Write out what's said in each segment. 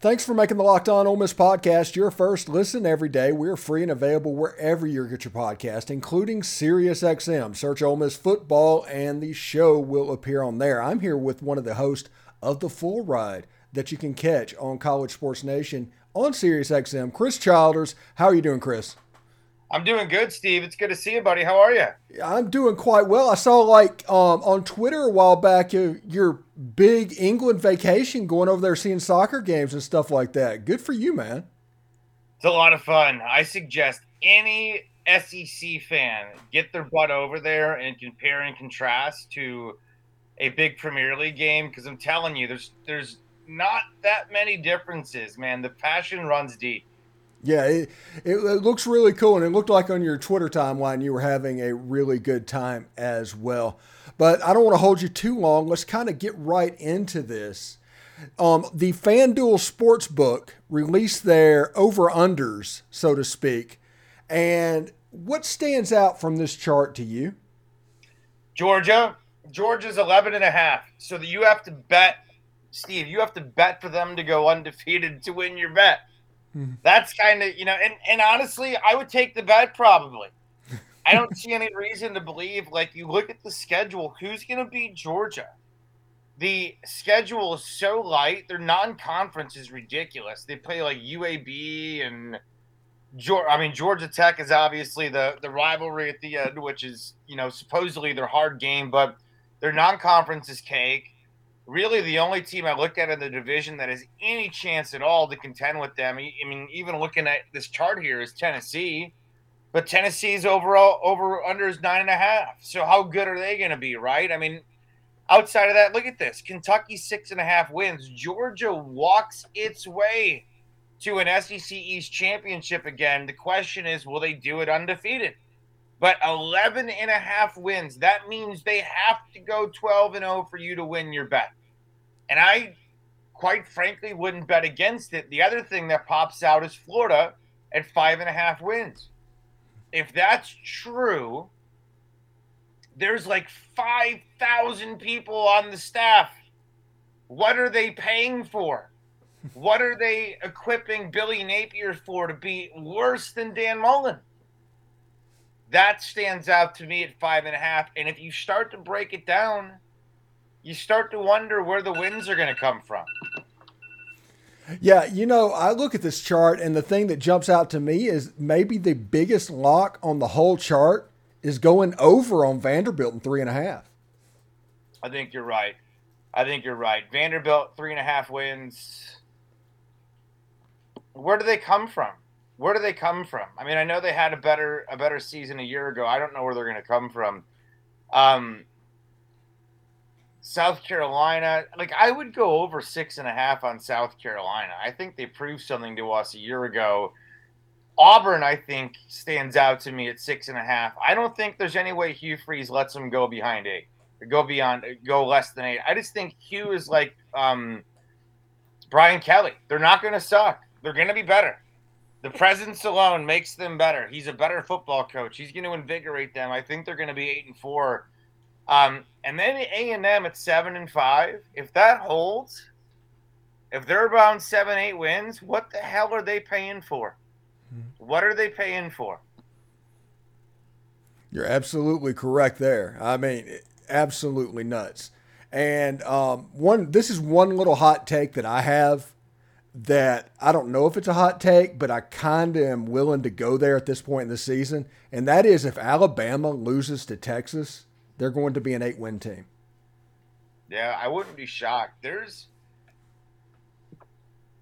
Thanks for making the Locked On Ole Miss podcast your first listen every day. We're free and available wherever you get your podcast, including SiriusXM. Search Ole Miss football, and the show will appear on there. I'm here with one of the hosts of the Full Ride that you can catch on College Sports Nation on SiriusXM. Chris Childers, how are you doing, Chris? I'm doing good, Steve. It's good to see you, buddy. How are you? I'm doing quite well. I saw like um, on Twitter a while back your, your big England vacation, going over there seeing soccer games and stuff like that. Good for you, man. It's a lot of fun. I suggest any SEC fan get their butt over there and compare and contrast to a big Premier League game because I'm telling you, there's there's not that many differences, man. The passion runs deep. Yeah, it, it, it, looks really cool. And it looked like on your Twitter timeline you were having a really good time as well. But I don't want to hold you too long. Let's kind of get right into this. Um, the FanDuel Sportsbook released their over unders, so to speak. And what stands out from this chart to you? Georgia. Georgia's 11 and a half. So that you have to bet, Steve, you have to bet for them to go undefeated to win your bet. Mm-hmm. That's kind of you know, and and honestly, I would take the bet probably. I don't see any reason to believe. Like you look at the schedule, who's going to beat Georgia? The schedule is so light. Their non-conference is ridiculous. They play like UAB and Georgia. I mean, Georgia Tech is obviously the the rivalry at the end, which is you know supposedly their hard game, but their non-conference is cake really the only team I look at in the division that has any chance at all to contend with them. I mean, even looking at this chart here is Tennessee, but Tennessee's overall over under is nine and a half. So how good are they going to be, right? I mean, outside of that, look at this: Kentucky six and a half wins. Georgia walks its way to an SEC East championship again. The question is, will they do it undefeated? but 11 and a half wins. That means they have to go 12 and 0 for you to win your bet. And I, quite frankly, wouldn't bet against it. The other thing that pops out is Florida at five and a half wins. If that's true, there's like 5,000 people on the staff. What are they paying for? What are they equipping Billy Napier for to be worse than Dan Mullen? that stands out to me at five and a half. And if you start to break it down, you start to wonder where the wins are going to come from. Yeah, you know, I look at this chart, and the thing that jumps out to me is maybe the biggest lock on the whole chart is going over on Vanderbilt in three and a half. I think you're right. I think you're right. Vanderbilt, three and a half wins. Where do they come from? where do they come from? I mean, I know they had a better a better season a year ago. I don't know where they're going to come from. Um, South Carolina, like I would go over six and a half on South Carolina. I think they proved something to us a year ago. Auburn, I think, stands out to me at six and a half. I don't think there's any way Hugh Freeze lets them go behind eight, or go beyond, go less than eight. I just think Hugh is like um, Brian Kelly. They're not going to suck. They're going to be better. The presence alone makes them better. He's a better football coach. He's going to invigorate them. I think they're going to be eight and four. Um, and then A and M at seven and five. If that holds, if they're around seven, eight wins, what the hell are they paying for? Mm-hmm. What are they paying for? You're absolutely correct there. I mean, absolutely nuts. And um, one, this is one little hot take that I have that I don't know if it's a hot take, but I kind of am willing to go there at this point in the season. And that is if Alabama loses to Texas, they're going to be an eight win team. Yeah, I wouldn't be shocked. There's,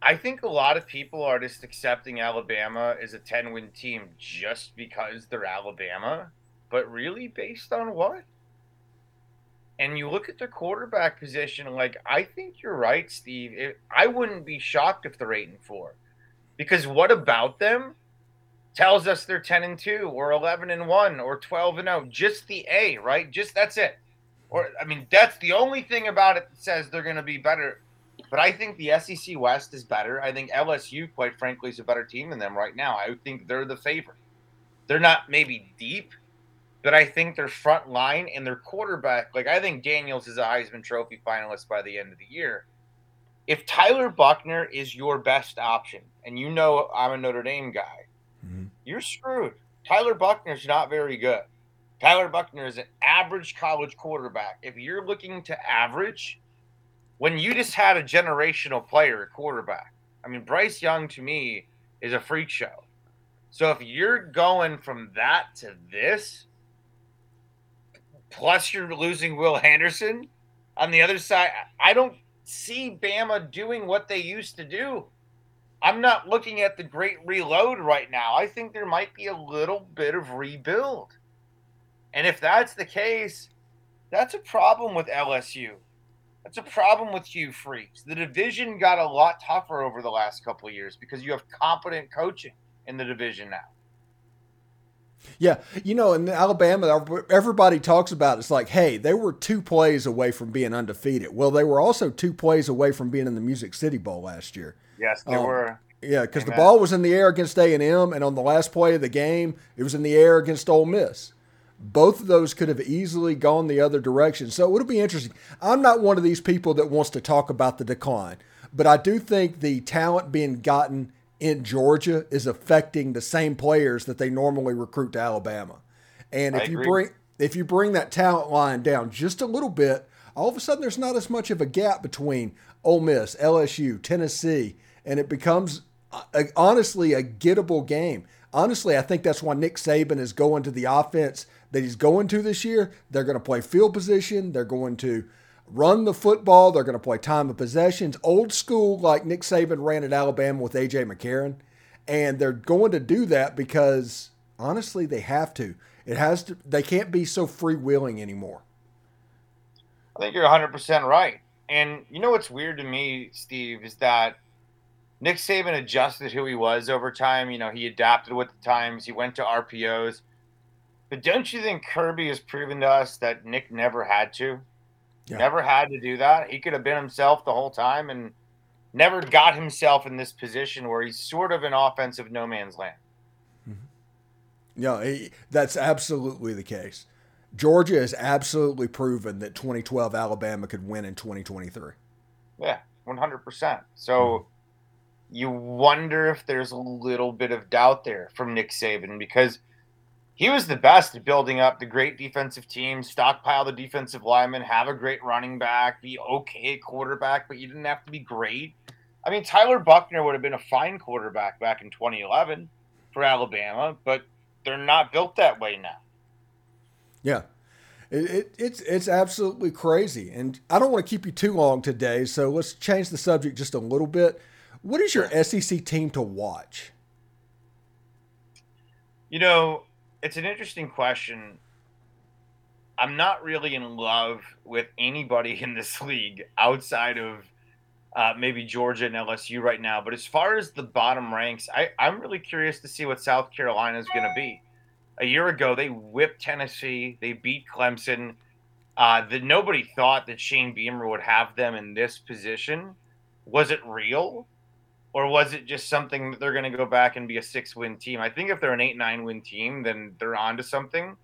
I think a lot of people are just accepting Alabama as a 10 win team just because they're Alabama. But really, based on what? and you look at the quarterback position, like I think you're right, Steve. It, I wouldn't be shocked if they're eight and four, because what about them tells us they're ten and two, or eleven and one, or twelve and zero. Oh. Just the A, right? Just that's it. Or I mean, that's the only thing about it that says they're going to be better. But I think the SEC West is better. I think LSU, quite frankly, is a better team than them right now. I think they're the favorite. They're not maybe deep, but I think their front line and their quarterback, like I think Daniels is a Heisman Trophy finalist by the end of the year. if Tyler Buchner is your best option, and you know I'm a Notre Dame guy, mm-hmm. you're screwed. Tyler Buchner's not very good. Tyler Buchner is an average college quarterback. If you're looking to average, when you just had a generational player at quarterback, I mean, Bryce Young to me is a freak show. So if you're going from that to this, plus you're losing Will Anderson on the other side, I don't see Bama doing what they used to do. I'm not looking at the great reload right now. I think there might be a little bit of rebuild. And if that's the case, that's a problem with LSU. That's a problem with Hugh Freeze. The division got a lot tougher over the last couple years because you have competent coaching in the division now. Yeah, you know, in Alabama, everybody talks about it. it's like, hey, they were two plays away from being undefeated. Well, they were also two plays away from being in the Music City Bowl last year. Yes, they um, were. Yeah, because the ball was in the air against A and M, and on the last play of the game, it was in the air against Ole Miss. Both of those could have easily gone the other direction. So it would be interesting. I'm not one of these people that wants to talk about the decline, but I do think the talent being gotten in Georgia is affecting the same players that they normally recruit to Alabama. And if you bring if you bring that talent line down just a little bit, all of a sudden there's not as much of a gap between Ole Miss, LSU, Tennessee, and it becomes a, honestly a gettable game. Honestly, I think that's why Nick Saban is going to the offense that he's going to this year. They're going to play field position. They're going to run the football. They're going to play time of possessions, old school like Nick Saban ran at Alabama with AJ McCarron, and they're going to do that because honestly they have to. It has to. They can't be so freewheeling anymore. I think you're 100 percent right. And you know what's weird to me, Steve, is that Nick Saban adjusted who he was over time. You know, he adapted with the times. He went to RPOs. But don't you think Kirby has proven to us that Nick never had to? Yeah. Never had to do that. He could have been himself the whole time and never got himself in this position where he's sort of an offensive no man's land. Mm-hmm. Yeah, he, that's absolutely the case. Georgia has absolutely proven that 2012 Alabama could win in 2023. Yeah, 100%. So mm-hmm. You wonder if there's a little bit of doubt there from Nick Saban because he was the best at building up the great defensive team, stockpile the defensive linemen, have a great running back, be okay quarterback, but you didn't have to be great. I mean, Tyler Buchner would have been a fine quarterback back in 2011 for Alabama, but they're not built that way now. Yeah. It, it, it's it's absolutely crazy, and I don't want to keep you too long today, so let's change the subject just a little bit. What is your SEC team to watch? You know, it's an interesting question. I'm not really in love with anybody in this league outside of uh, maybe Georgia and LSU right now. But as far as the bottom ranks, I, I'm really curious to see what South Carolina is going to be. A year ago, they whipped Tennessee. They beat Clemson. Uh, that nobody thought that Shane Beamer would have them in this position. Was it real? Or was it just something that they're going to go back and be a six win team? I think if they're an eight nine win team, then they're on to something.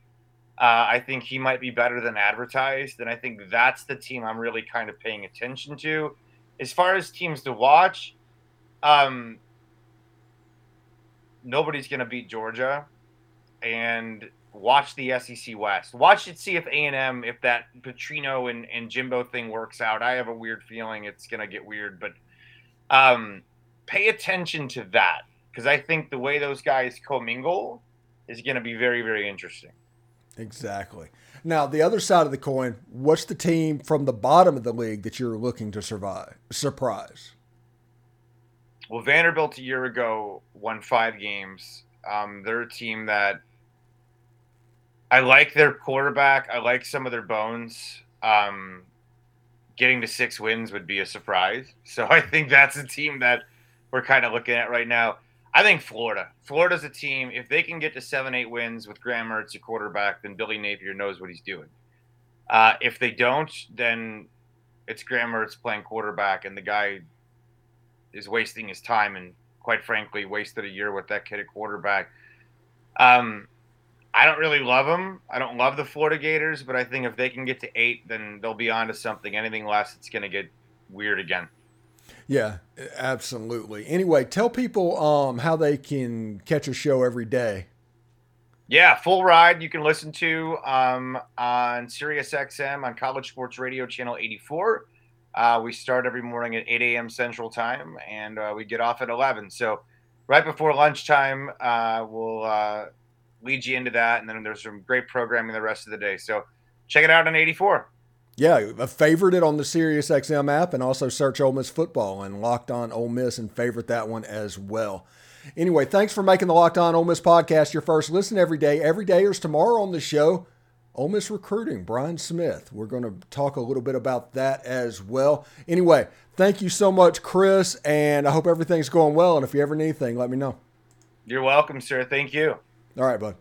Uh, I think he might be better than advertised, and I think that's the team I'm really kind of paying attention to. As far as teams to watch, um, nobody's going to beat Georgia, and watch the SEC West. Watch it, see if A and M, if that Petrino and, and Jimbo thing works out. I have a weird feeling it's going to get weird, but um, pay attention to that because I think the way those guys commingle is going to be very, very interesting. Exactly. Now, the other side of the coin, what's the team from the bottom of the league that you're looking to survive, surprise? Well, Vanderbilt a year ago won five games. Um, they're a team that I like their quarterback. I like some of their bones. Um, getting to six wins would be a surprise. So I think that's a team that we're kind of looking at right now. I think Florida. Florida's a team. If they can get to seven, eight wins with Graham Mertz, a quarterback, then Billy Napier knows what he's doing. Uh, if they don't, then it's Graham Mertz playing quarterback, and the guy is wasting his time, and quite frankly, wasted a year with that kid at quarterback. Um, I don't really love them. I don't love the Florida Gators, but I think if they can get to eight, then they'll be on to something. Anything less, it's going to get weird again. Yeah, absolutely. Anyway, tell people um, how they can catch a show every day. Yeah, full ride you can listen to um, on Sirius XM on College Sports Radio Channel 84. Uh, we start every morning at 8 a.m. Central Time, and uh, we get off at 11. So, right before lunchtime, uh, we'll uh, lead you into that, and then there's some great programming the rest of the day. So, check it out on 84. Yeah, favorite it on the Sirius XM app, and also search Ole Miss football and Locked On Ole Miss, and favorite that one as well. Anyway, thanks for making the Locked On Ole Miss podcast your first listen every day. Every day is tomorrow on the show. Ole Miss recruiting, Brian Smith. We're going to talk a little bit about that as well. Anyway, thank you so much, Chris, and I hope everything's going well. And if you ever need anything, let me know. You're welcome, sir. Thank you. All right, bud.